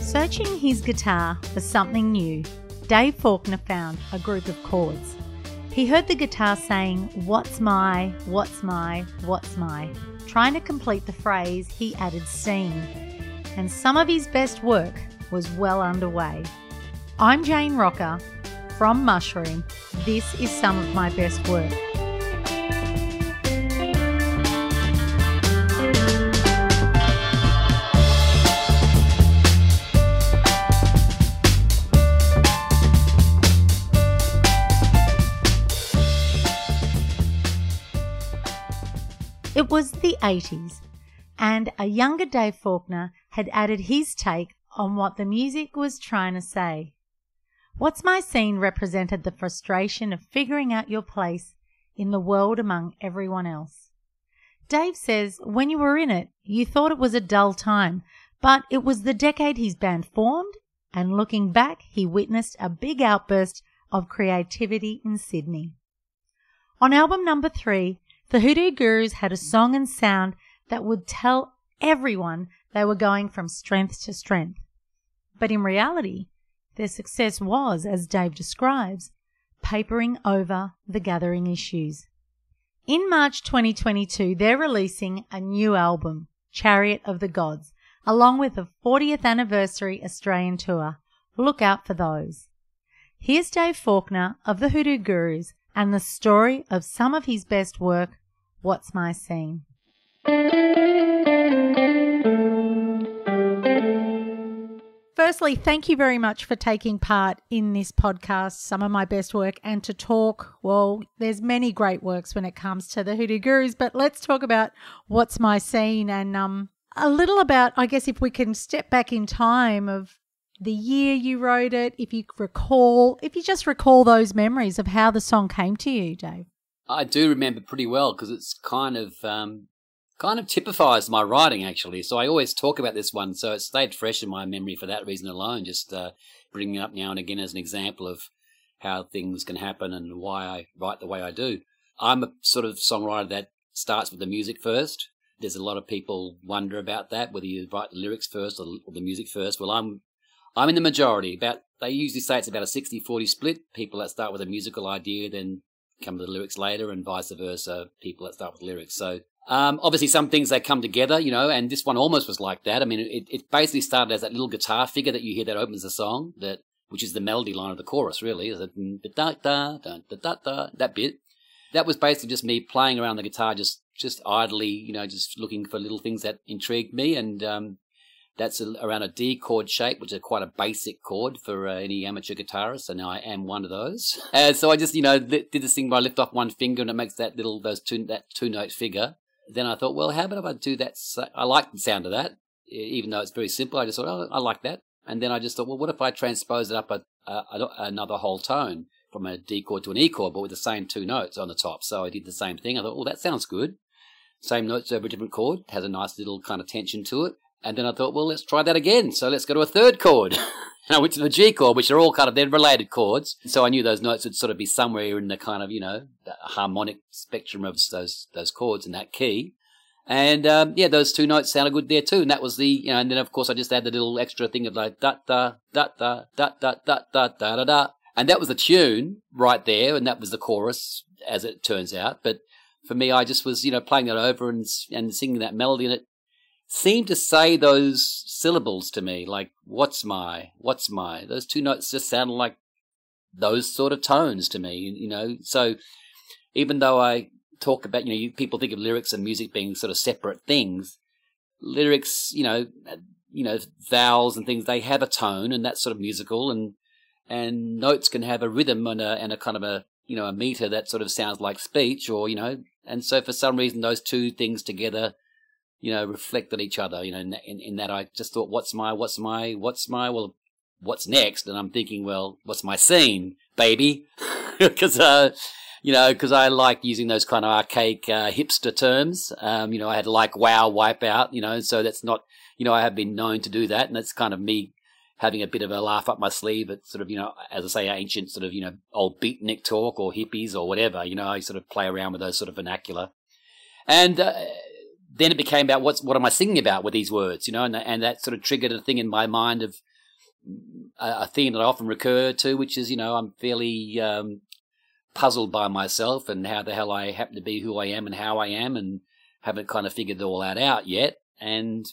Searching his guitar for something new, Dave Faulkner found a group of chords. He heard the guitar saying, What's my, what's my, what's my? Trying to complete the phrase, he added seen. And some of his best work was well underway. I'm Jane Rocker from Mushroom. This is some of my best work. It was the 80s, and a younger Dave Faulkner had added his take on what the music was trying to say. What's My Scene represented the frustration of figuring out your place in the world among everyone else. Dave says when you were in it, you thought it was a dull time, but it was the decade his band formed, and looking back, he witnessed a big outburst of creativity in Sydney. On album number three, the Hoodoo Gurus had a song and sound that would tell everyone they were going from strength to strength. But in reality, their success was, as Dave describes, papering over the gathering issues. In March 2022, they're releasing a new album, Chariot of the Gods, along with a 40th anniversary Australian tour. Look out for those. Here's Dave Faulkner of the Hoodoo Gurus and the story of some of his best work, What's My Scene? Firstly, thank you very much for taking part in this podcast, some of my best work, and to talk. Well, there's many great works when it comes to the Hoodoo Gurus, but let's talk about what's my scene and um, a little about, I guess, if we can step back in time of the year you wrote it, if you recall, if you just recall those memories of how the song came to you, Dave. I do remember pretty well because it's kind of um, kind of typifies my writing actually. So I always talk about this one, so it stayed fresh in my memory for that reason alone. Just uh, bringing it up now and again as an example of how things can happen and why I write the way I do. I'm a sort of songwriter that starts with the music first. There's a lot of people wonder about that, whether you write the lyrics first or the music first. Well, I'm I'm in the majority. About they usually say it's about a 60-40 split. People that start with a musical idea then come to the lyrics later, and vice versa. People that start with lyrics. So um, obviously, some things they come together, you know, and this one almost was like that. I mean, it, it basically started as that little guitar figure that you hear that opens the song, that which is the melody line of the chorus, really. Da da da da da that bit. That was basically just me playing around the guitar, just just idly, you know, just looking for little things that intrigued me, and um, that's a, around a D chord shape, which is quite a basic chord for uh, any amateur guitarist, and I am one of those. So I just, you know, did this thing where I lift off one finger and it makes that little those two that two note figure then I thought, well, how about if I do that? I like the sound of that, even though it's very simple. I just thought, oh, I like that. And then I just thought, well, what if I transpose it up a, a, another whole tone from a D chord to an E chord, but with the same two notes on the top? So I did the same thing. I thought, well, that sounds good. Same notes over a different chord, has a nice little kind of tension to it. And then I thought, well, let's try that again. So let's go to a third chord. and I went to the G chord, which are all kind of, they're related chords. So I knew those notes would sort of be somewhere in the kind of, you know, harmonic spectrum of those, those chords in that key. And um, yeah, those two notes sounded good there too. And that was the, you know, and then of course I just had the little extra thing of like da da da da da da da da da da da. And that was the tune right there, and that was the chorus, as it turns out. But for me, I just was, you know, playing that over and and singing that melody, and it seemed to say those syllables to me, like "What's my? What's my?" Those two notes just sound like those sort of tones to me, you know. So even though I talk about, you know, you, people think of lyrics and music being sort of separate things. Lyrics, you know, uh, you know, vowels and things, they have a tone and that's sort of musical and, and notes can have a rhythm and a, and a kind of a, you know, a meter that sort of sounds like speech or, you know, and so for some reason those two things together, you know, reflected each other, you know, in, in, in that I just thought, what's my, what's my, what's my, well, what's next? And I'm thinking, well, what's my scene, baby? Because, uh, you know, because I like using those kind of archaic uh, hipster terms. Um, you know, I had like wow, wipeout, you know, so that's not, you know, I have been known to do that. And that's kind of me having a bit of a laugh up my sleeve at sort of, you know, as I say, ancient sort of, you know, old beatnik talk or hippies or whatever. You know, I sort of play around with those sort of vernacular. And uh, then it became about what's, what am I singing about with these words, you know, and, and that sort of triggered a thing in my mind of a, a theme that I often recur to, which is, you know, I'm fairly um, puzzled by myself and how the hell I happen to be who I am and how I am and haven't kind of figured it all that out yet. And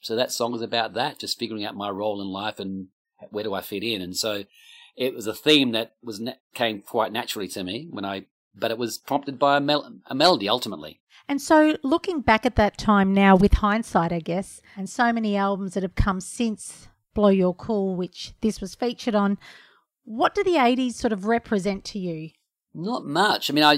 so that song is about that, just figuring out my role in life and where do I fit in. And so it was a theme that was came quite naturally to me when I, but it was prompted by a, mel- a melody ultimately. And so, looking back at that time now with hindsight, I guess, and so many albums that have come since Blow Your Cool, which this was featured on, what do the 80s sort of represent to you? Not much. I mean, I,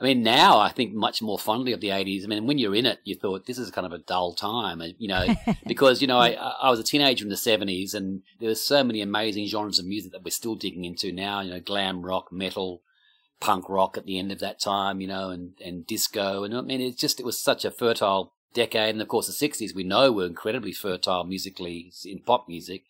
I mean, now I think much more fondly of the 80s. I mean, when you're in it, you thought this is kind of a dull time, you know, because, you know, I, I was a teenager in the 70s and there were so many amazing genres of music that we're still digging into now, you know, glam rock, metal, punk rock at the end of that time, you know, and, and disco. And I mean, it's just, it was such a fertile decade. And of course, the 60s we know were incredibly fertile musically in pop music.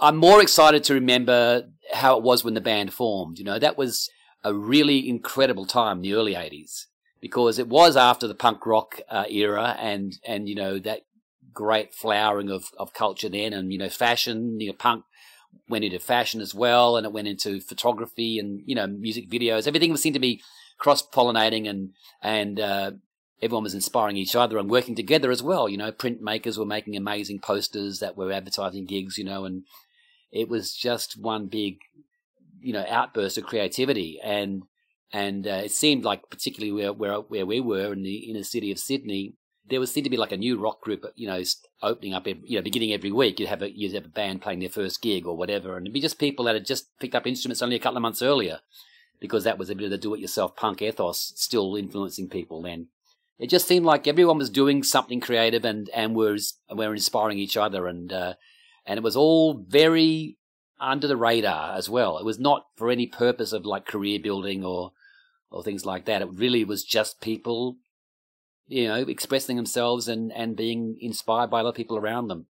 I'm more excited to remember how it was when the band formed. You know, that was a really incredible time, the early 80s, because it was after the punk rock uh, era and, and, you know, that great flowering of, of culture then and, you know, fashion, you know, punk went into fashion as well and it went into photography and, you know, music videos. Everything seemed to be cross pollinating and, and, uh, everyone was inspiring each other and working together as well. You know, printmakers were making amazing posters that were advertising gigs, you know, and it was just one big you know outburst of creativity and and uh, it seemed like particularly where, where where we were in the inner city of Sydney there was seemed to be like a new rock group you know opening up you know beginning every week you'd have a you'd have a band playing their first gig or whatever and it'd be just people that had just picked up instruments only a couple of months earlier because that was a bit of the do-it-yourself punk ethos still influencing people then it just seemed like everyone was doing something creative and and was were inspiring each other and uh, and it was all very under the radar as well. It was not for any purpose of like career building or or things like that. It really was just people, you know, expressing themselves and and being inspired by other people around them,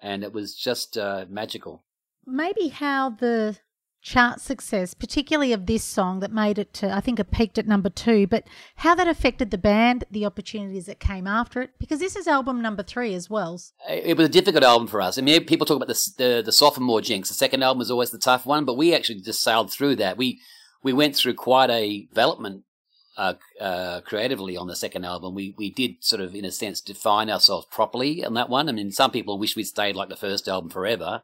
and it was just uh, magical. Maybe how the chart success, particularly of this song that made it to, I think it peaked at number two, but how that affected the band, the opportunities that came after it, because this is album number three as well. It was a difficult album for us. I mean, people talk about the, the, the sophomore jinx. The second album was always the tough one, but we actually just sailed through that. We, we went through quite a development uh, uh, creatively on the second album. We we did sort of, in a sense, define ourselves properly on that one. I mean, some people wish we'd stayed like the first album forever,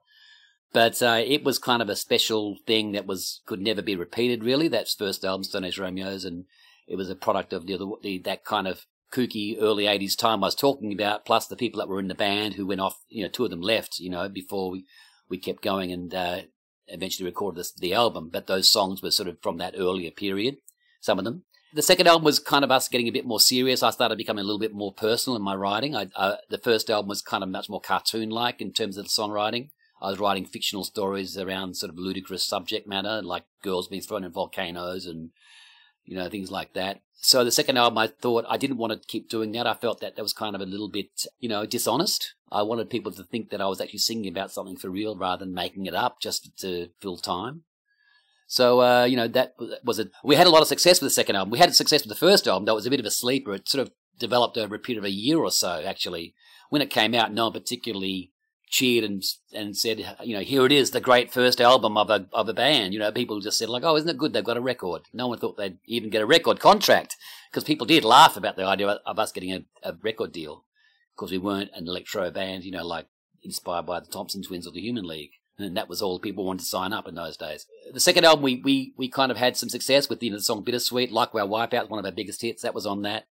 but uh, it was kind of a special thing that was could never be repeated. Really, that's first album, Stone Age Romeos, and it was a product of the, the that kind of kooky early '80s time I was talking about. Plus the people that were in the band who went off. You know, two of them left. You know, before we we kept going and uh, eventually recorded this, the album. But those songs were sort of from that earlier period. Some of them. The second album was kind of us getting a bit more serious. I started becoming a little bit more personal in my writing. I, uh, the first album was kind of much more cartoon-like in terms of the songwriting. I was writing fictional stories around sort of ludicrous subject matter, like girls being thrown in volcanoes and, you know, things like that. So the second album, I thought I didn't want to keep doing that. I felt that that was kind of a little bit, you know, dishonest. I wanted people to think that I was actually singing about something for real rather than making it up just to fill time. So, uh, you know, that was a, we had a lot of success with the second album. We had success with the first album, that was a bit of a sleeper. It sort of developed over a period of a year or so, actually. When it came out, no one particularly cheered and and said, you know, here it is, the great first album of a of a band. You know, people just said like, oh, isn't it good? They've got a record. No one thought they'd even get a record contract because people did laugh about the idea of us getting a, a record deal because we weren't an electro band, you know, like inspired by the Thompson Twins or the Human League. And that was all people wanted to sign up in those days. The second album, we we we kind of had some success with you know, the song "Bittersweet," like our Wipeout, one of our biggest hits. That was on that,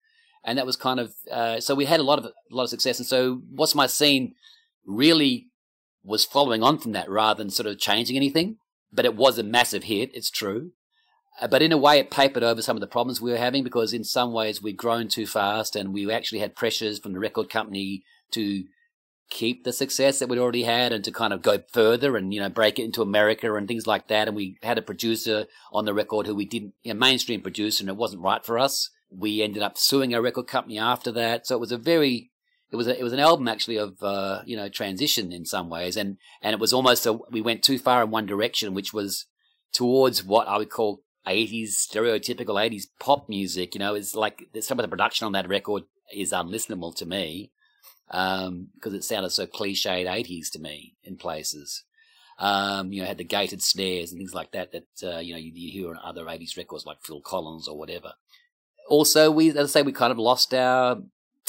and that was kind of uh, so we had a lot of a lot of success. And so, what's my scene? really was following on from that rather than sort of changing anything. But it was a massive hit, it's true. Uh, but in a way, it papered over some of the problems we were having because in some ways we'd grown too fast and we actually had pressures from the record company to keep the success that we'd already had and to kind of go further and you know break it into America and things like that. And we had a producer on the record who we didn't, a mainstream producer, and it wasn't right for us. We ended up suing our record company after that. So it was a very it was a, it was an album actually of uh, you know transition in some ways, and and it was almost a we went too far in one direction, which was towards what I would call 80s stereotypical 80s pop music. You know, it's like some of the production on that record is unlistenable to me because um, it sounded so cliched 80s to me in places. Um, you know, had the gated snares and things like that that uh, you know you, you hear on other 80s records like Phil Collins or whatever. Also, we as I say, we kind of lost our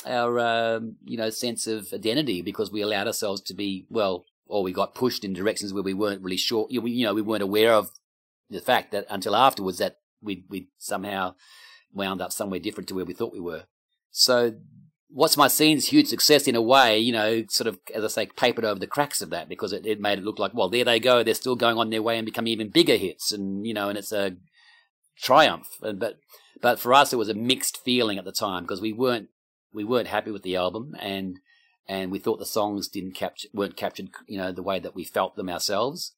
our um, you know sense of identity because we allowed ourselves to be well, or we got pushed in directions where we weren't really sure. You know, we weren't aware of the fact that until afterwards that we we somehow wound up somewhere different to where we thought we were. So What's My Scene's huge success in a way, you know, sort of, as I say, papered over the cracks of that because it, it made it look like, well, there they go. They're still going on their way and becoming even bigger hits. And, you know, and it's a triumph. And, but, but for us, it was a mixed feeling at the time because we weren't we weren't happy with the album, and and we thought the songs didn't capture weren't captured, you know, the way that we felt them ourselves.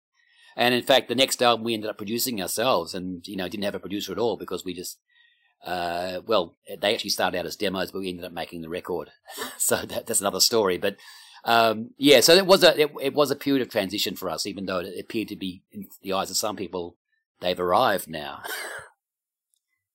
And in fact, the next album we ended up producing ourselves, and you know, didn't have a producer at all because we just, uh, well, they actually started out as demos, but we ended up making the record. so that, that's another story. But um, yeah, so it was a it, it, was a period of transition for us, even though it appeared to be in the eyes of some people, they've arrived now.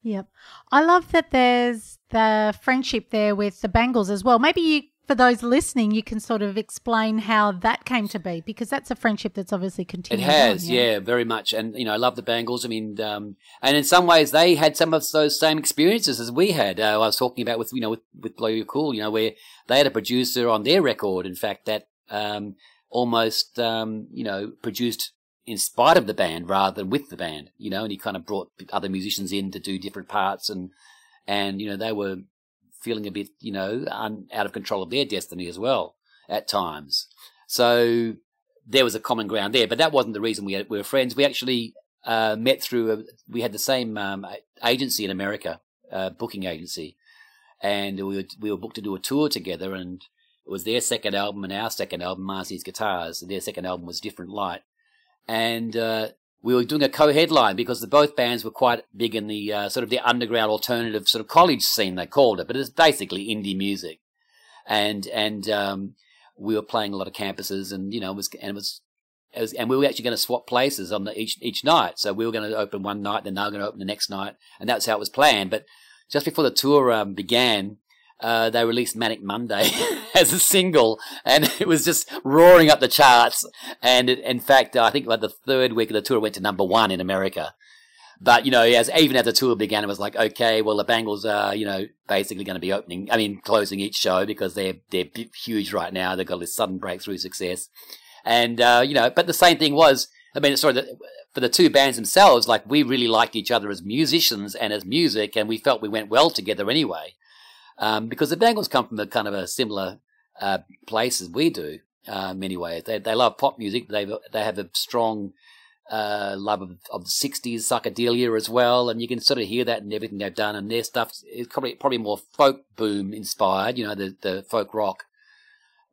Yep. I love that there's the friendship there with the Bangles as well. Maybe you, for those listening, you can sort of explain how that came to be because that's a friendship that's obviously continued. It has, on, yeah? yeah? very much. And, you know, I love the Bangles. I mean, um, and in some ways they had some of those same experiences as we had. Uh, I was talking about with, you know, with, with Blow You Cool, you know, where they had a producer on their record, in fact, that, um, almost, um, you know, produced in spite of the band rather than with the band, you know, and he kind of brought other musicians in to do different parts and, and, you know, they were feeling a bit, you know, un, out of control of their destiny as well at times. So there was a common ground there, but that wasn't the reason we, had, we were friends. We actually, uh, met through, a, we had the same, um, agency in America, uh, booking agency. And we were, we were booked to do a tour together and it was their second album and our second album, Mars Needs Guitars. Their second album was Different Light and uh, we were doing a co-headline because the, both bands were quite big in the uh, sort of the underground alternative sort of college scene they called it, but it's basically indie music, and and um, we were playing a lot of campuses, and you know it was and it was. It was, and we were actually going to swap places on the, each each night. So we were going to open one night, then they were going to open the next night, and that's how it was planned. But just before the tour um, began, uh, they released Manic Monday as a single, and it was just roaring up the charts. And it, in fact, I think like the third week of the tour it went to number one in America. But you know, as even as the tour began, it was like, okay, well, the Bangles are you know basically going to be opening, I mean, closing each show because they're they're huge right now. They've got this sudden breakthrough success, and uh, you know, but the same thing was, I mean, sorry, for the two bands themselves, like we really liked each other as musicians and as music, and we felt we went well together anyway um, because the Bangles come from a kind of a similar uh, place as we do. Uh, in many ways, they they love pop music. They they have a strong uh, love of, of the '60s psychedelia as well, and you can sort of hear that in everything they've done. And their stuff is probably probably more folk boom inspired, you know, the the folk rock,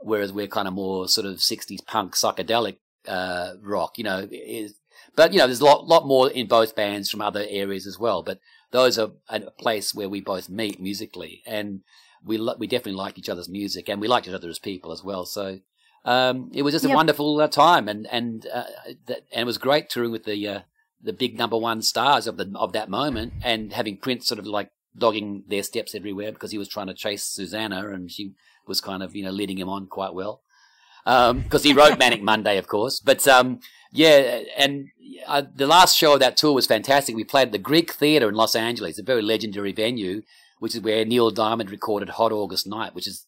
whereas we're kind of more sort of '60s punk psychedelic uh, rock, you know. Is, but you know, there's a lot lot more in both bands from other areas as well. But those are a place where we both meet musically, and we lo- we definitely like each other's music, and we like each other as people as well. So um, it was just yep. a wonderful uh, time, and and uh, that, and it was great touring with the uh, the big number one stars of the of that moment, and having Prince sort of like dogging their steps everywhere because he was trying to chase Susanna, and she was kind of you know leading him on quite well because um, he wrote Manic Monday, of course. But um, yeah, and uh, the last show of that tour was fantastic. We played at the Greek Theatre in Los Angeles, a very legendary venue, which is where Neil Diamond recorded Hot August Night, which is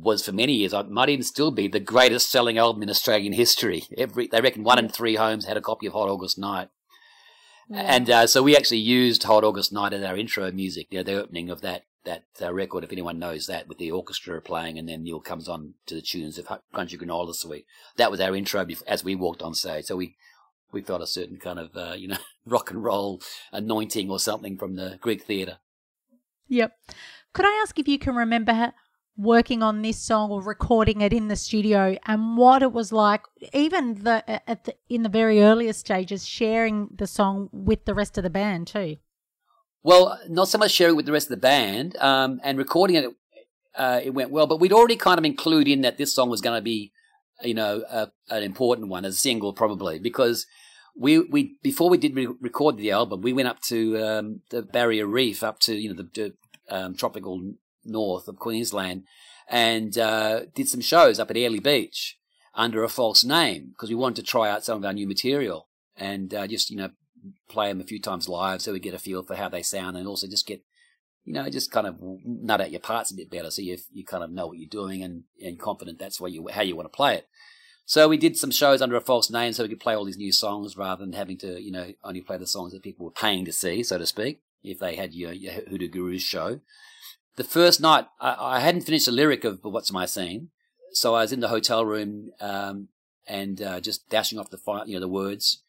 was for many years, it might even still be the greatest selling album in Australian history. Every they reckon one in three homes had a copy of Hot August Night. Yeah. And uh, so we actually used Hot August Night as our intro music, you know, the opening of that that uh, record, if anyone knows that, with the orchestra playing, and then Neil comes on to the tunes of Crunchy Granola Suite. That was our intro as we walked on stage. So we we felt a certain kind of uh, you know rock and roll anointing or something from the Greek theatre. Yep. Could I ask if you can remember working on this song or recording it in the studio and what it was like even the the in the very earliest stages sharing the song with the rest of the band too well not so much sharing with the rest of the band um, and recording it uh, it went well but we'd already kind of include in that this song was going to be you know a, an important one a single probably because we we before we did re- record the album we went up to um, the barrier reef up to you know the, the um, tropical north of Queensland and uh, did some shows up at Airlie Beach under a false name because we wanted to try out some of our new material and uh, just, you know, play them a few times live so we get a feel for how they sound and also just get, you know, just kind of nut out your parts a bit better so you, you kind of know what you're doing and, and confident that's where you, how you want to play it. So we did some shows under a false name so we could play all these new songs rather than having to, you know, only play the songs that people were paying to see, so to speak, if they had your, your Hoodoo Gurus show the first night, I, I, hadn't finished the lyric of What's My Scene. So I was in the hotel room um, and uh, just dashing off the you know the words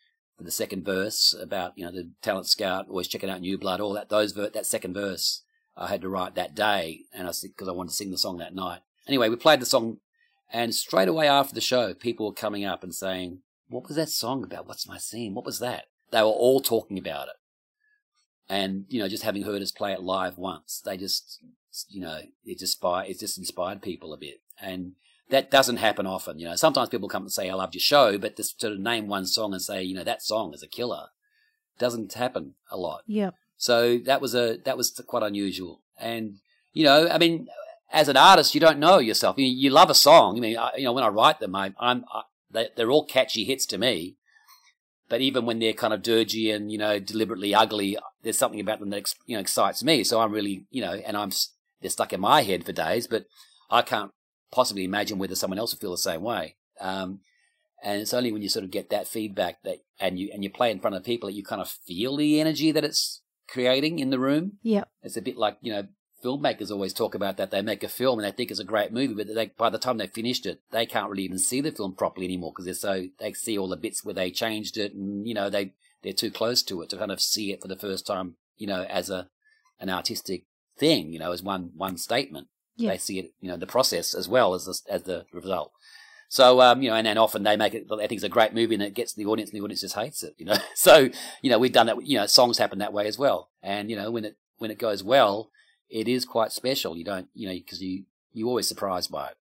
the second verse about you know the talent scout always checking out new blood all that those ver- that second verse I had to write that day and I said, because I wanted to sing the song that night. Anyway, we played the song and straight away after the show, people were coming up and saying, "What was that song about? What's my scene? What was that?" They were all talking about it and you know just having heard us play it live once they just you know it just it just inspired people a bit. And that doesn't happen often you know. Sometimes people come and say i loved your show but to sort of name one song and say you know that song is a killer. Doesn't happen a lot. Yeah so that was a that was quite unusual. And you know i mean as an artist you don't know yourself. You, you love a song. I mean I, you know when i write them I, i'm I, they, they're all catchy hits to me. But even when they're kind of dirgy and you know deliberately ugly, there's something about them that you know excites me. So I'm really you know, and I'm they're stuck in my head for days. But I can't possibly imagine whether someone else would feel the same way. Um, and it's only when you sort of get that feedback that and you and you play in front of people that you kind of feel the energy that it's creating in the room. Yeah, it's a bit like you know filmmakers always talk about that. They make a film and they think it's a great movie, but they, by the time they've finished it, they can't really even see the film properly anymore because they're so they see all the bits where they changed it, and you know they they're too close to it to kind of see it for the first time, you know, as a an artistic thing, you know, as one one statement. Yeah. They see it, you know, the process as well as the, as the result. So, um, you know, and then often they make it, they think it's a great movie and it gets the audience and the audience just hates it, you know. So, you know, we've done that, you know, songs happen that way as well. And, you know, when it, when it goes well, it is quite special. You don't, you know, because you you always surprised by it.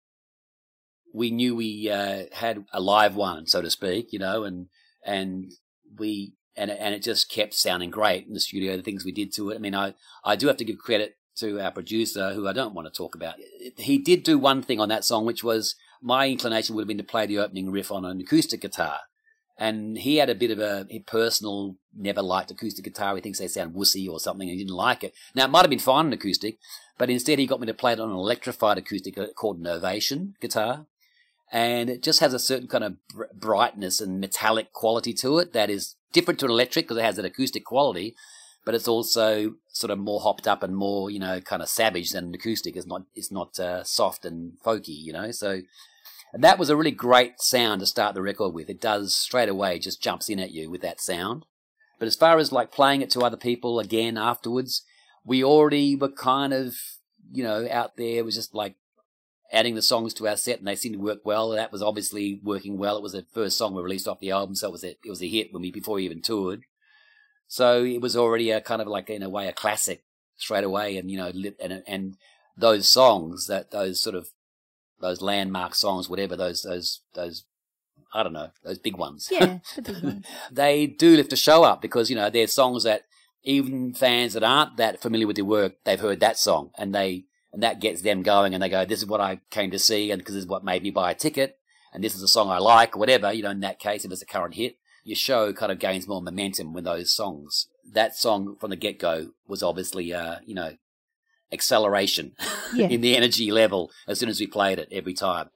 We knew we uh, had a live one, so to speak, you know, and and we and and it just kept sounding great in the studio. The things we did to it. I mean, I I do have to give credit to our producer, who I don't want to talk about. He did do one thing on that song, which was my inclination would have been to play the opening riff on an acoustic guitar. And he had a bit of a personal, never liked acoustic guitar. He thinks they sound wussy or something, and he didn't like it. Now, it might have been fine on acoustic, but instead he got me to play it on an electrified acoustic uh, called an Ovation guitar. And it just has a certain kind of brightness and metallic quality to it that is different to an electric because it has an acoustic quality, but it's also sort of more hopped up and more, you know, kind of savage than an acoustic. It's not, it's not uh, soft and folky, you know. So and that was a really great sound to start the record with. It does straight away, just jumps in at you with that sound. But as far as like playing it to other people again afterwards, we already were kind of, you know, out there. It was just like adding the songs to our set and they seemed to work well. That was obviously working well. It was the first song we released off the album, so it was a, it was a hit when we, before we even toured. So it was already a kind of like, in a way, a classic straight away. And, you know, and, and those songs that, those sort of those landmark songs, whatever those those those I don't know those big ones. Yeah, the big ones. they do lift a show up because you know they're songs that even fans that aren't that familiar with their work, they've heard that song and they and that gets them going and they go, this is what I came to see and because this is what made me buy a ticket and this is a song I like or whatever. You know, in that case, if it's a current hit, your show kind of gains more momentum with those songs. That song from the get go was obviously, uh, you know, acceleration yeah. in the energy level as soon as we played it every time.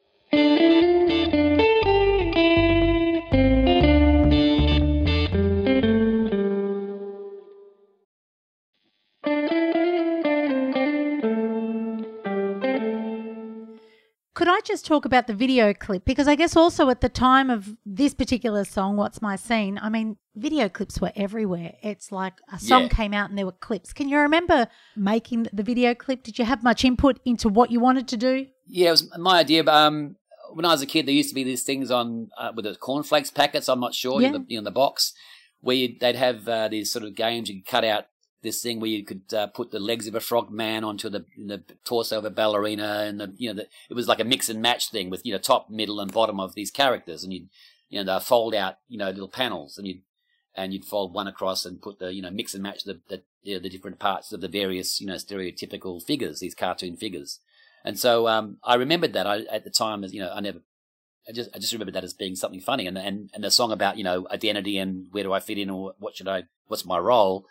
Just talk about the video clip? Because I guess also at the time of this particular song, What's My Scene, I mean, video clips were everywhere. It's like a song Yeah. came out and there were clips. Can you remember making the video clip? Did you have much input into what you wanted to do? Yeah, it was my idea. But um, when I was a kid, there used to be these things on uh, with the cornflakes packets. I'm not sure Yeah. in, the, in the box where you'd, they'd have uh, these sort of games. You could cut out this thing where you could uh, put the legs of a frog man onto the, the torso of a ballerina, and the you know the, it was like a mix and match thing with you know top, middle, and bottom of these characters, and you'd you know fold out you know little panels, and you'd and you'd fold one across and put the you know mix and match the the, you know, the different parts of the various you know stereotypical figures, these cartoon figures. And so um, I remembered that. I, at the time, as you know, I never, I just, I just remembered that as being something funny, and and and the song about you know identity and where do I fit in or what should I, what's my role,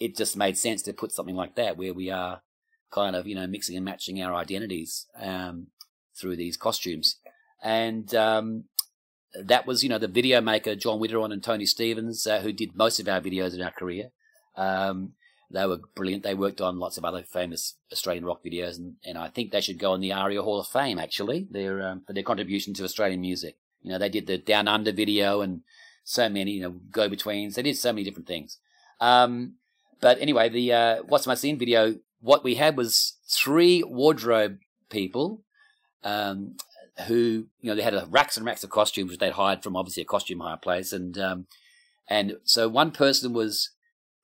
it just made sense to put something like that where we are kind of you know mixing and matching our identities um, through these costumes, and um, that was you know the video maker John Whitteron and Tony Stevens uh, who did most of our videos in our career. Um, they were brilliant. They worked on lots of other famous Australian rock videos, and, and I think they should go in the ARIA Hall of Fame actually. Their um, for their contribution to Australian music. You know, they did the Down Under video and so many, you know, go betweens. They did so many different things. Um, but anyway, the uh, What's My Scene video, what we had was three wardrobe people um, who, you know, they had uh, racks and racks of costumes which they'd hired from obviously a costume hire place, and um, and so one person was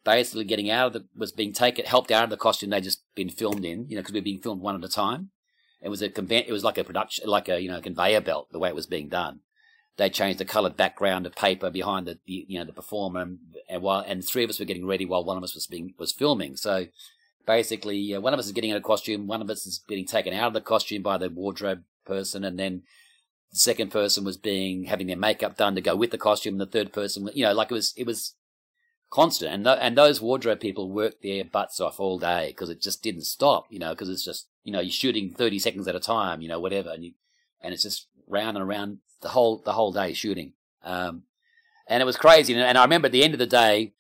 basically getting out of the was being taken helped out of the costume they'd just been filmed in, you know, because we were being filmed one at a time. It was a conven- it was like a production, like a you know conveyor belt the way it was being done. They changed the coloured background of paper behind the, you know the performer, and, and while and three of us were getting ready while one of us was being was filming. So basically, uh, one of us is getting in a costume, one of us is getting taken out of the costume by the wardrobe person, and then the second person was being having their makeup done to go with the costume. And the third person, you know, like it was it was constant, and th- and those wardrobe people worked their butts off all day because it just didn't stop, you know, because it's just you know you're shooting thirty seconds at a time, you know, whatever, and you and it's just round and around the whole the whole day shooting, um, and it was crazy. And, I remember at the end of the day,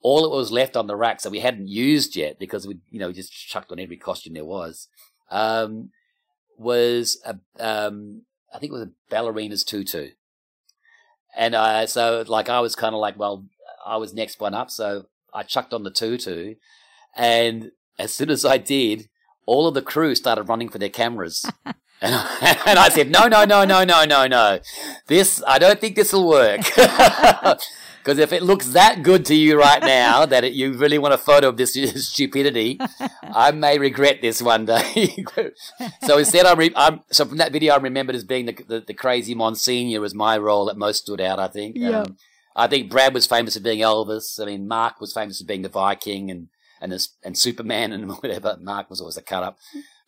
all that was left on the racks that we hadn't used yet because we you know just chucked on every costume there was. Um, was a, um, I think it was a ballerina's tutu. And uh, so, like, I was kind of like, well, I was next one up, so I chucked on the tutu. And as soon as I did, all of the crew started running for their cameras. and, I, and I said, no, no, no, no, no, no, no. This, I don't think this will work. Because if it looks that good to you right now that it, you really want a photo of this stupidity, I may regret this one day. so instead, I'm, re- I'm so from that video, I remembered as being the, the, the crazy Monsignor was my role that most stood out. I think. Yeah. Um, I think Brad was famous for being Elvis. I mean, Mark was famous for being the Viking and and this, and Superman and whatever. Mark was always a cut up.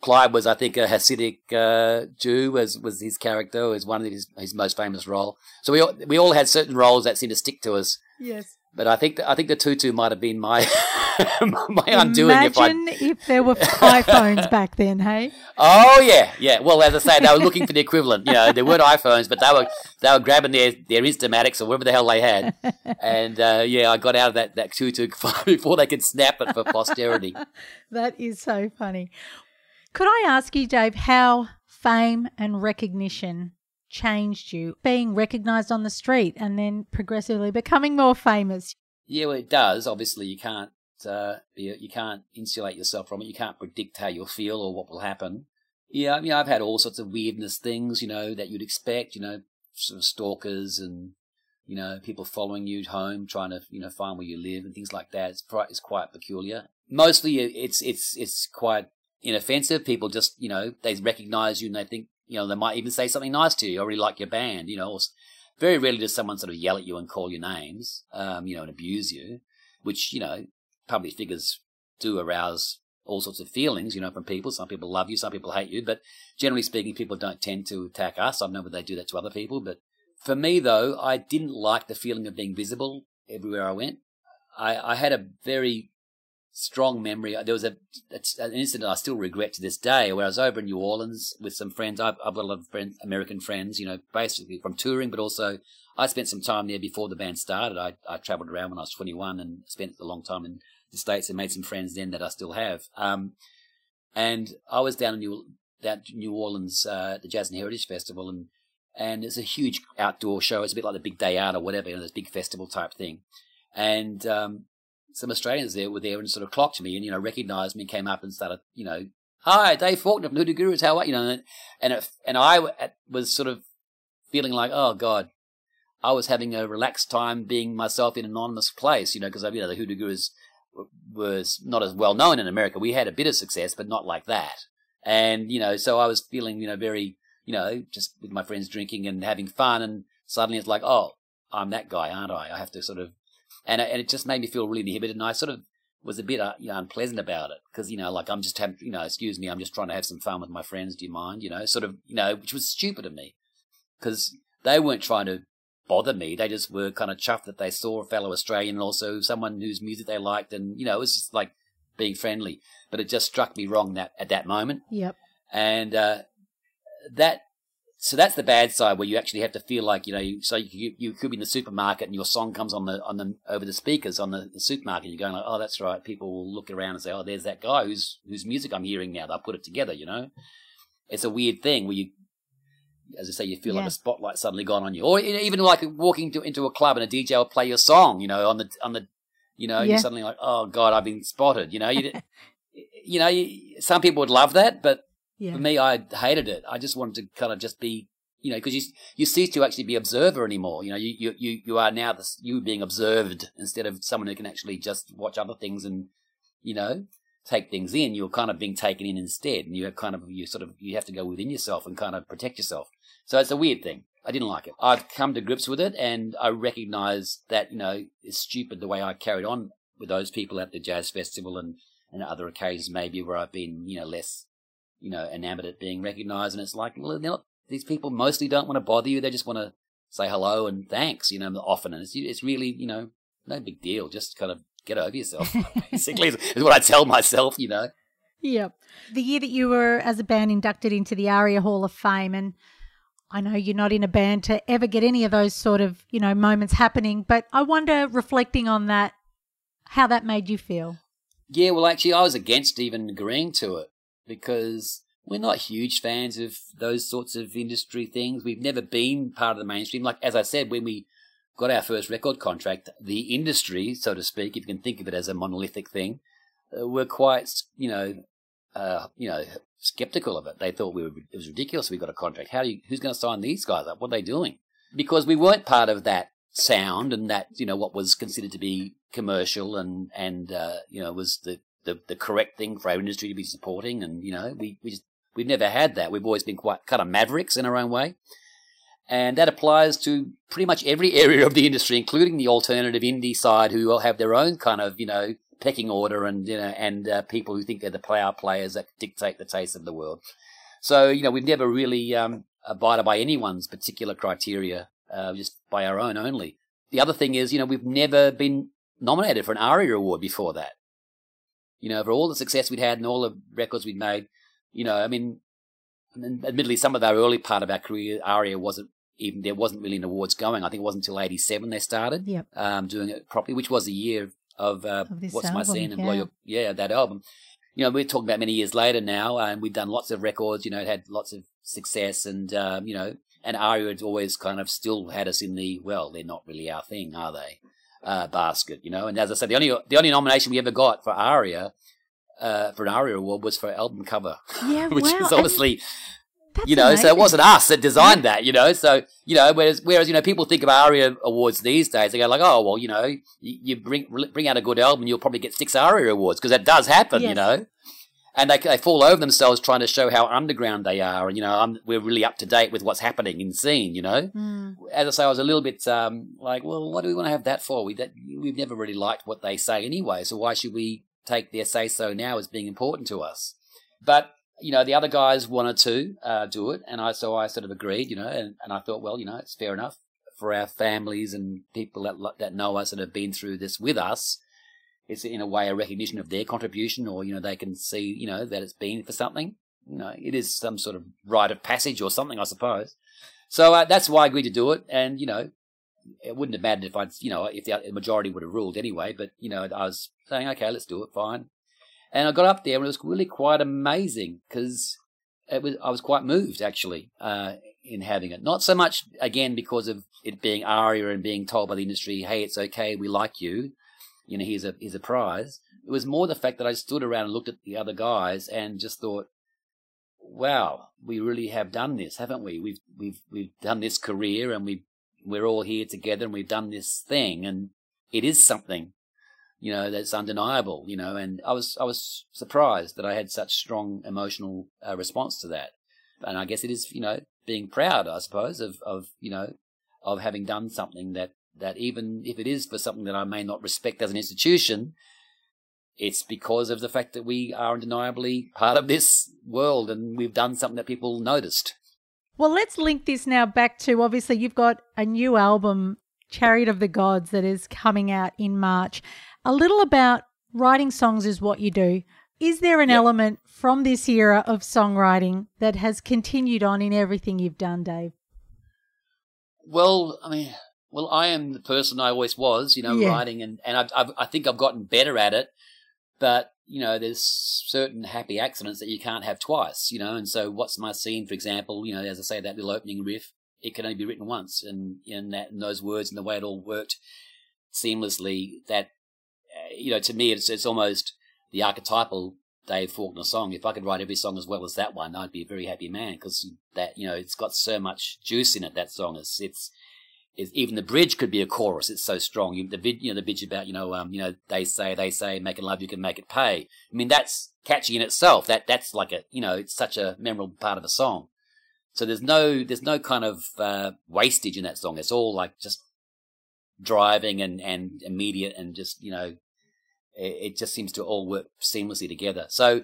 Clyde was, I think, a Hasidic uh, Jew was was his character, was one of his his most famous role. So we all, we all had certain roles that seemed to stick to us. Yes. But I think I think the tutu might have been my my undoing if Imagine if, there were iPhones back then, hey? Oh yeah, yeah. Well, as I say, they were looking for the equivalent. You know, there weren't iPhones, but they were they were grabbing their their Instamatics or whatever the hell they had. And uh, yeah, I got out of that that tutu before they could snap it for posterity. That is so funny. Could I ask you, Dave, how fame and recognition changed you? Being recognized on the street and then progressively becoming more famous. Yeah, well, it does. Obviously, you can't uh, be, you can't insulate yourself from it. You can't predict how you'll feel or what will happen. Yeah, I mean, I've had all sorts of weirdness things, you know, that you'd expect. You know, sort of stalkers and you know people following you home, trying to you know find where you live and things like that. It's quite it's quite peculiar. Mostly, it's it's it's quite inoffensive. People just you know they recognise you and they think you know they might even say something nice to you. I really like your band, you know. Or very rarely does someone sort of yell at you and call you names, um, you know, and abuse you, which you know public figures do arouse all sorts of feelings, you know, from people. Some people love you, some people hate you, but generally speaking, people don't tend to attack us. I know that they do that to other people, but for me though, I didn't like the feeling of being visible everywhere I went. I, I had a very strong memory. There was a an incident I still regret to this day where I was over in New Orleans with some friends. I've, I've got a lot of friends, American friends, you know, basically from touring, but also I spent some time there before the band started. I, I traveled around when I was 21 and spent a long time in the States and made some friends then that I still have. Um, and I was down in New, that New Orleans, uh, the Jazz and Heritage Festival, and and it's a huge outdoor show. It's a bit like the Big Day Out or whatever, you know, this big festival type thing. And um, some Australians there were there and sort of clocked me and you know recognised me, came up and started, you know, hi, Dave Faulkner from Hoodoo Gurus, how are you? know, and it, and I was sort of feeling like, oh God, I was having a relaxed time being myself in an anonymous place, you know, because you know the Hoodoo Gurus was not as well known in America. We had a bit of success, but not like that. And you know, so I was feeling, you know, very, you know, just with my friends drinking and having fun, and suddenly it's like, oh, I'm that guy, aren't I? I have to sort of, and and it just made me feel really inhibited, and I sort of was a bit uh, you know, unpleasant about it because you know like I'm just having you know excuse me I'm just trying to have some fun with my friends do you mind you know sort of you know which was stupid of me because they weren't trying to bother me they just were kind of chuffed that they saw a fellow Australian and also someone whose music they liked and you know it was just like being friendly but it just struck me wrong that at that moment. Yep. And uh, that so that's the bad side where you actually have to feel like you know you, so you, you could be in the supermarket and your song comes on the on the over the speakers on the, the supermarket. You're going like oh that's right. People will look around and say oh there's that guy whose whose music I'm hearing now they'll put it together you know? It's a weird thing where you as I say you feel yeah. like a spotlight suddenly gone on you. Or even like walking to, into a club and a DJ will play your song you know on the on the you know yeah. you're suddenly like oh god I've been spotted you know? You you know you, some people would love that but yeah. For me, I hated it. I just wanted to kind of just be, you know, because you you cease to actually be observer anymore. You know, you you you, you are now the, you being observed instead of someone who can actually just watch other things and, you know, take things in. You're kind of being taken in instead, and you kind of you sort of you have to go within yourself and kind of protect yourself. So it's a weird thing. I didn't like it. I've come to grips with it, and I recognise that you know it's stupid the way I carried on with those people at the jazz festival and and other occasions maybe where I've been you know less you know, enamored at being recognized. And it's like, well, not, these people mostly don't want to bother you. They just want to say hello and thanks, you know, often. And it's, it's really, you know, no big deal. Just kind of get over yourself, basically, is, is what I tell myself, you know. Yep. The year that you were, as a band, inducted into the ARIA Hall of Fame, and I know you're not in a band to ever get any of those sort of, you know, moments happening, but I wonder, reflecting on that, how that made you feel. Yeah, well, actually, I was against even agreeing to it because we're not huge fans of those sorts of industry things. We've never been part of the mainstream. Like, as I said, when we got our first record contract, the industry, so to speak, if you can think of it as a monolithic thing, uh, were quite, you know, uh, you know, skeptical of it. They thought we were, it was ridiculous. We got a contract. How do you, who's going to sign these guys up? What are they doing? Because we weren't part of that sound and that, you know, what was considered to be commercial and, and, uh, you know, was the, the, the correct thing for our industry to be supporting. And, you know, we, we just, we've never had that. We've always been quite kind of mavericks in our own way. And that applies to pretty much every area of the industry, including the alternative indie side, who will have their own kind of, you know, pecking order and, you know, and uh, people who think they're the player players that dictate the taste of the world. So, you know, we've never really um, abided by anyone's particular criteria, uh, just by our own only. The other thing is, you know, we've never been nominated for an ARIA award before that. You know, for all the success we'd had and all the records we'd made, you know, I mean, admittedly, some of our early part of our career, ARIA wasn't even there wasn't really an awards going. I think it wasn't until '87 they started yep. um, doing it properly, which was the year of, uh, of What's album, My Scene and yeah. Blow Your yeah that album. You know, we're talking about many years later now, and we've done lots of records. You know, it had lots of success, and um, you know, and ARIA had always kind of still had us in the well, they're not really our thing, are they? Uh, basket, you know. And as I said, the only the only nomination we ever got for ARIA uh, for an ARIA award was for album cover, Yeah, which wow. is obviously. That's You know, so it wasn't us that designed that, you know. So, you know, whereas, whereas, you know, people think of ARIA awards these days, they go like, oh, well, you know, you, you bring bring out a good album, you'll probably get six ARIA awards because that does happen, you know. And they, they fall over themselves trying to show how underground they are, and you know, I'm, we're really up to date with what's happening in the scene, you know Mm. as I say, I was a little bit um, like, well, what do we want to have that for? We that we've never really liked what they say anyway, so why should we take their say so now as being important to us? But you know, the other guys wanted to uh, do it, and I so I sort of agreed, you know, and, and I thought, well, you know, it's fair enough for our families and people that that know us and have been through this with us. It's in a way a recognition of their contribution, or you know, they can see, you know, that it's been for something. You know, it is some sort of rite of passage or something, I suppose. So uh, that's why I agreed to do it, and you know, it wouldn't have mattered if I'd, you know, if the majority would have ruled anyway. But you know, I was saying, okay, let's do it, fine. And I got up there, and it was really quite amazing because it was I was quite moved actually uh, in having it. Not so much again because of it being ARIA and being told by the industry, "Hey, it's okay, we like you," you know, here's a here's a prize. It was more the fact that I stood around and looked at the other guys and just thought, "Wow, we really have done this, haven't we? We've we've we've done this career and we we're all here together and we've done this thing and it is something." You know that's undeniable. You know, and I was I was surprised that I had such strong emotional uh, response to that and I guess it is, you know, being proud, I suppose, of, of, you know, of having done something that, that even if it is for something that I may not respect as an institution, it's because of the fact that we are undeniably part of this world and we've done something that people noticed. Well, let's link this now back to obviously you've got a new album, Chariot of the Gods, that is coming out in March. A little about writing songs is what you do. Is there an element from this era of songwriting that has continued on in everything you've done, Dave? Well, I mean, well, I am the person I always was, you know, yeah. writing, and and I've, I've, I think I've gotten better at it. But you know, there's certain happy accidents that you can't have twice, you know. And so, what's my scene, for example? You know, as I say, that little opening riff, it can only be written once, and in that, and those words, and the way it all worked seamlessly. That, uh, you know, to me, it's it's almost the archetypal Dave Faulkner song. If I could write every song as well as that one, I'd be a very happy man because that you know it's got so much juice in it. That song is it's, it's even the bridge could be a chorus. It's so strong. You, the vid, you know the bridge about you know um you know they say they say making love you can make it pay. I mean that's catchy in itself. That that's like a you know it's such a memorable part of a song. So there's no there's no kind of uh, wastage in that song. It's all like just driving and and immediate and just you know it just seems to all work seamlessly together. So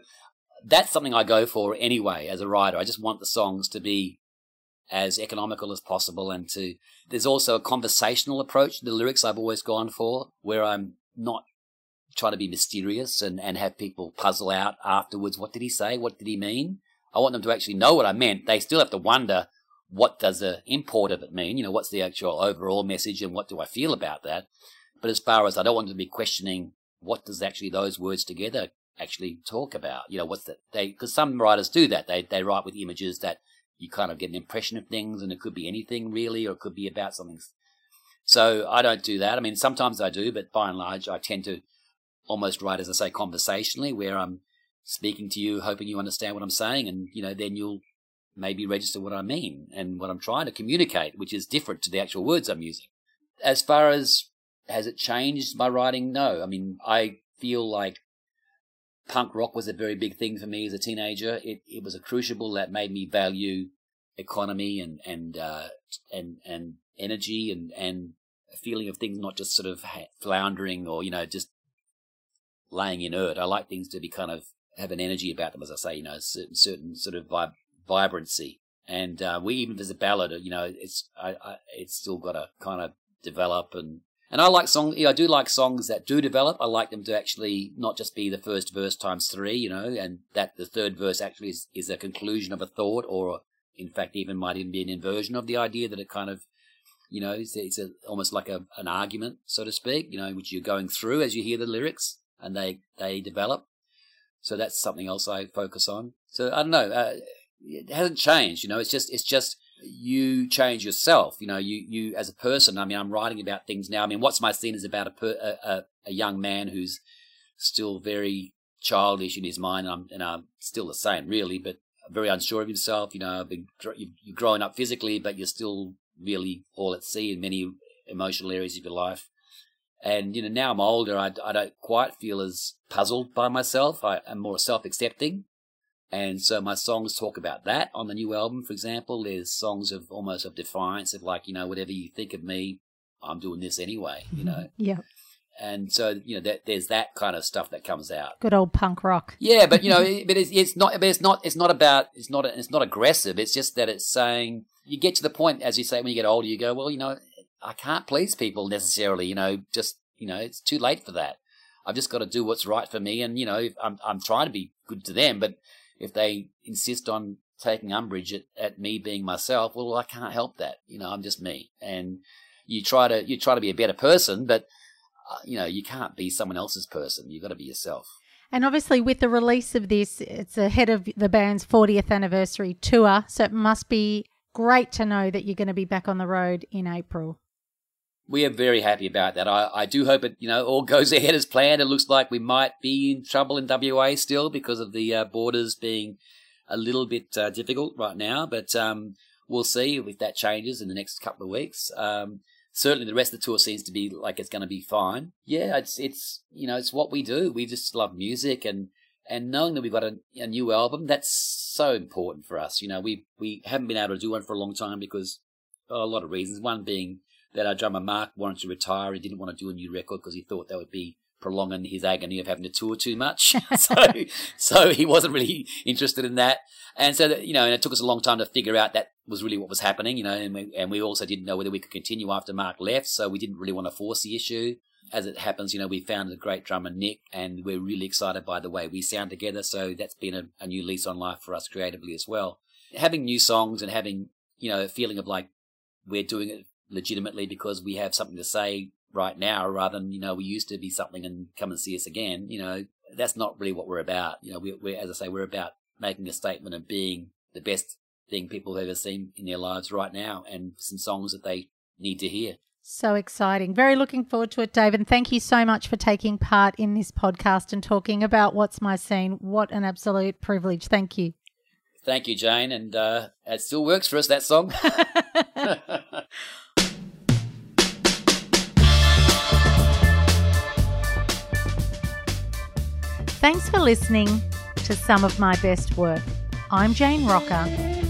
that's something I go for anyway as a writer. I just want the songs to be as economical as possible and to there's also a conversational approach the lyrics I've always gone for where I'm not trying to be mysterious and, and have people puzzle out afterwards what did he say? What did he mean? I want them to actually know what I meant. They still have to wonder what does the import of it mean? You know, what's the actual overall message and what do I feel about that? But as far as I don't want them to be questioning what does actually those words together actually talk about? You know, what's that? They because some writers do that. They they write with images that you kind of get an impression of things, and it could be anything really, or it could be about something. So I don't do that. I mean, sometimes I do, but by and large, I tend to almost write, as I say, conversationally, where I'm speaking to you, hoping you understand what I'm saying, and you know, then you'll maybe register what I mean and what I'm trying to communicate, which is different to the actual words I'm using. As far as has it changed my writing? No. I mean, I feel like punk rock was a very big thing for me as a teenager. It it was a crucible that made me value economy and and uh, and and energy and and a feeling of things not just sort of floundering or you know just laying inert. I like things to be kind of have an energy about them, as I say, you know, certain certain sort of vib- vibrancy. And uh, we even if a ballad, you know, it's I, I, it's still got to kind of develop and and I like songs. I do like songs that do develop. I like them to actually not just be the first verse times three, you know, and that the third verse actually is, is a conclusion of a thought, or in fact, even might even be an inversion of the idea that it kind of, you know, it's, it's a, almost like a, an argument, so to speak, you know, which you're going through as you hear the lyrics and they they develop. So that's something else I focus on. So I don't know. Uh, it hasn't changed, you know. It's just it's just you change yourself. You know, you you as a person. I mean, I'm writing about things now. I mean, what's my scene is about a per, a, a, young man who's still very childish in his mind, and I'm, and I'm still the same, really, but very unsure of himself. You know, been, you're growing up physically, but you're still really all at sea in many emotional areas of your life. And you know, now I'm older, I, I don't quite feel as puzzled by myself. I, am more self-accepting. And so my songs talk about that on the new album, for example. There's songs of almost of defiance of like, you know, whatever you think of me, I'm doing this anyway, you mm-hmm. know. Yeah. And so, you know, that there's that kind of stuff that comes out. Good old punk rock. Yeah, but you know, but it's, it's not, but it's not, it's not about, it's not, it's not aggressive. It's just that it's saying, you get to the point, as you say, when you get older, you go, well, you know, I can't please people necessarily, you know, just, you know, it's too late for that. I've just got to do what's right for me. And, you know, I'm, I'm trying to be good to them, but if they insist on taking umbrage at, at me being myself, well, I can't help that. You know, I'm just me. And you try to you try to be a better person, but uh, you know, you can't be someone else's person. You've got to be yourself. And obviously, with the release of this, it's ahead of the band's 40th anniversary tour. So it must be great to know that you're going to be back on the road in April. We are very happy about that. I, I do hope it, you know, all goes ahead as planned. It looks like we might be in trouble in WA still because of the uh, borders being a little bit uh, difficult right now, but um, we'll see if that changes in the next couple of weeks. Um, certainly the rest of the tour seems to be like it's going to be fine. Yeah, it's it's you know it's what we do. We just love music and and knowing that we've got a, a new album that's so important for us. You know, we we haven't been able to do one for a long time because oh, a lot of reasons. One being that our drummer Mark wanted to retire. He didn't want to do a new record because he thought that would be prolonging his agony of having to tour too much. so, so he wasn't really interested in that. And so, that, you know, and it took us a long time to figure out that was really what was happening, you know, and we, and we also didn't know whether we could continue after Mark left. So we didn't really want to force the issue. As it happens, you know, we found a great drummer, Nick, and we're really excited by the way we sound together. So that's been a, a new lease on life for us creatively as well. Having new songs and having, you know, a feeling of like we're doing it legitimately because we have something to say right now rather than, you know, we used to be something and come and see us again. You know, that's not really what we're about. You know, we, we're, as I say, we're about making a statement and being the best thing people have ever seen in their lives right now and some songs that they need to hear. So exciting. Very looking forward to it, Dave. And thank you so much for taking part in this podcast and talking about What's My Scene. What an absolute privilege. Thank you. Thank you, Jane. And uh, it still works for us, that song. Thanks for listening to some of my best work. I'm Jane Rocca.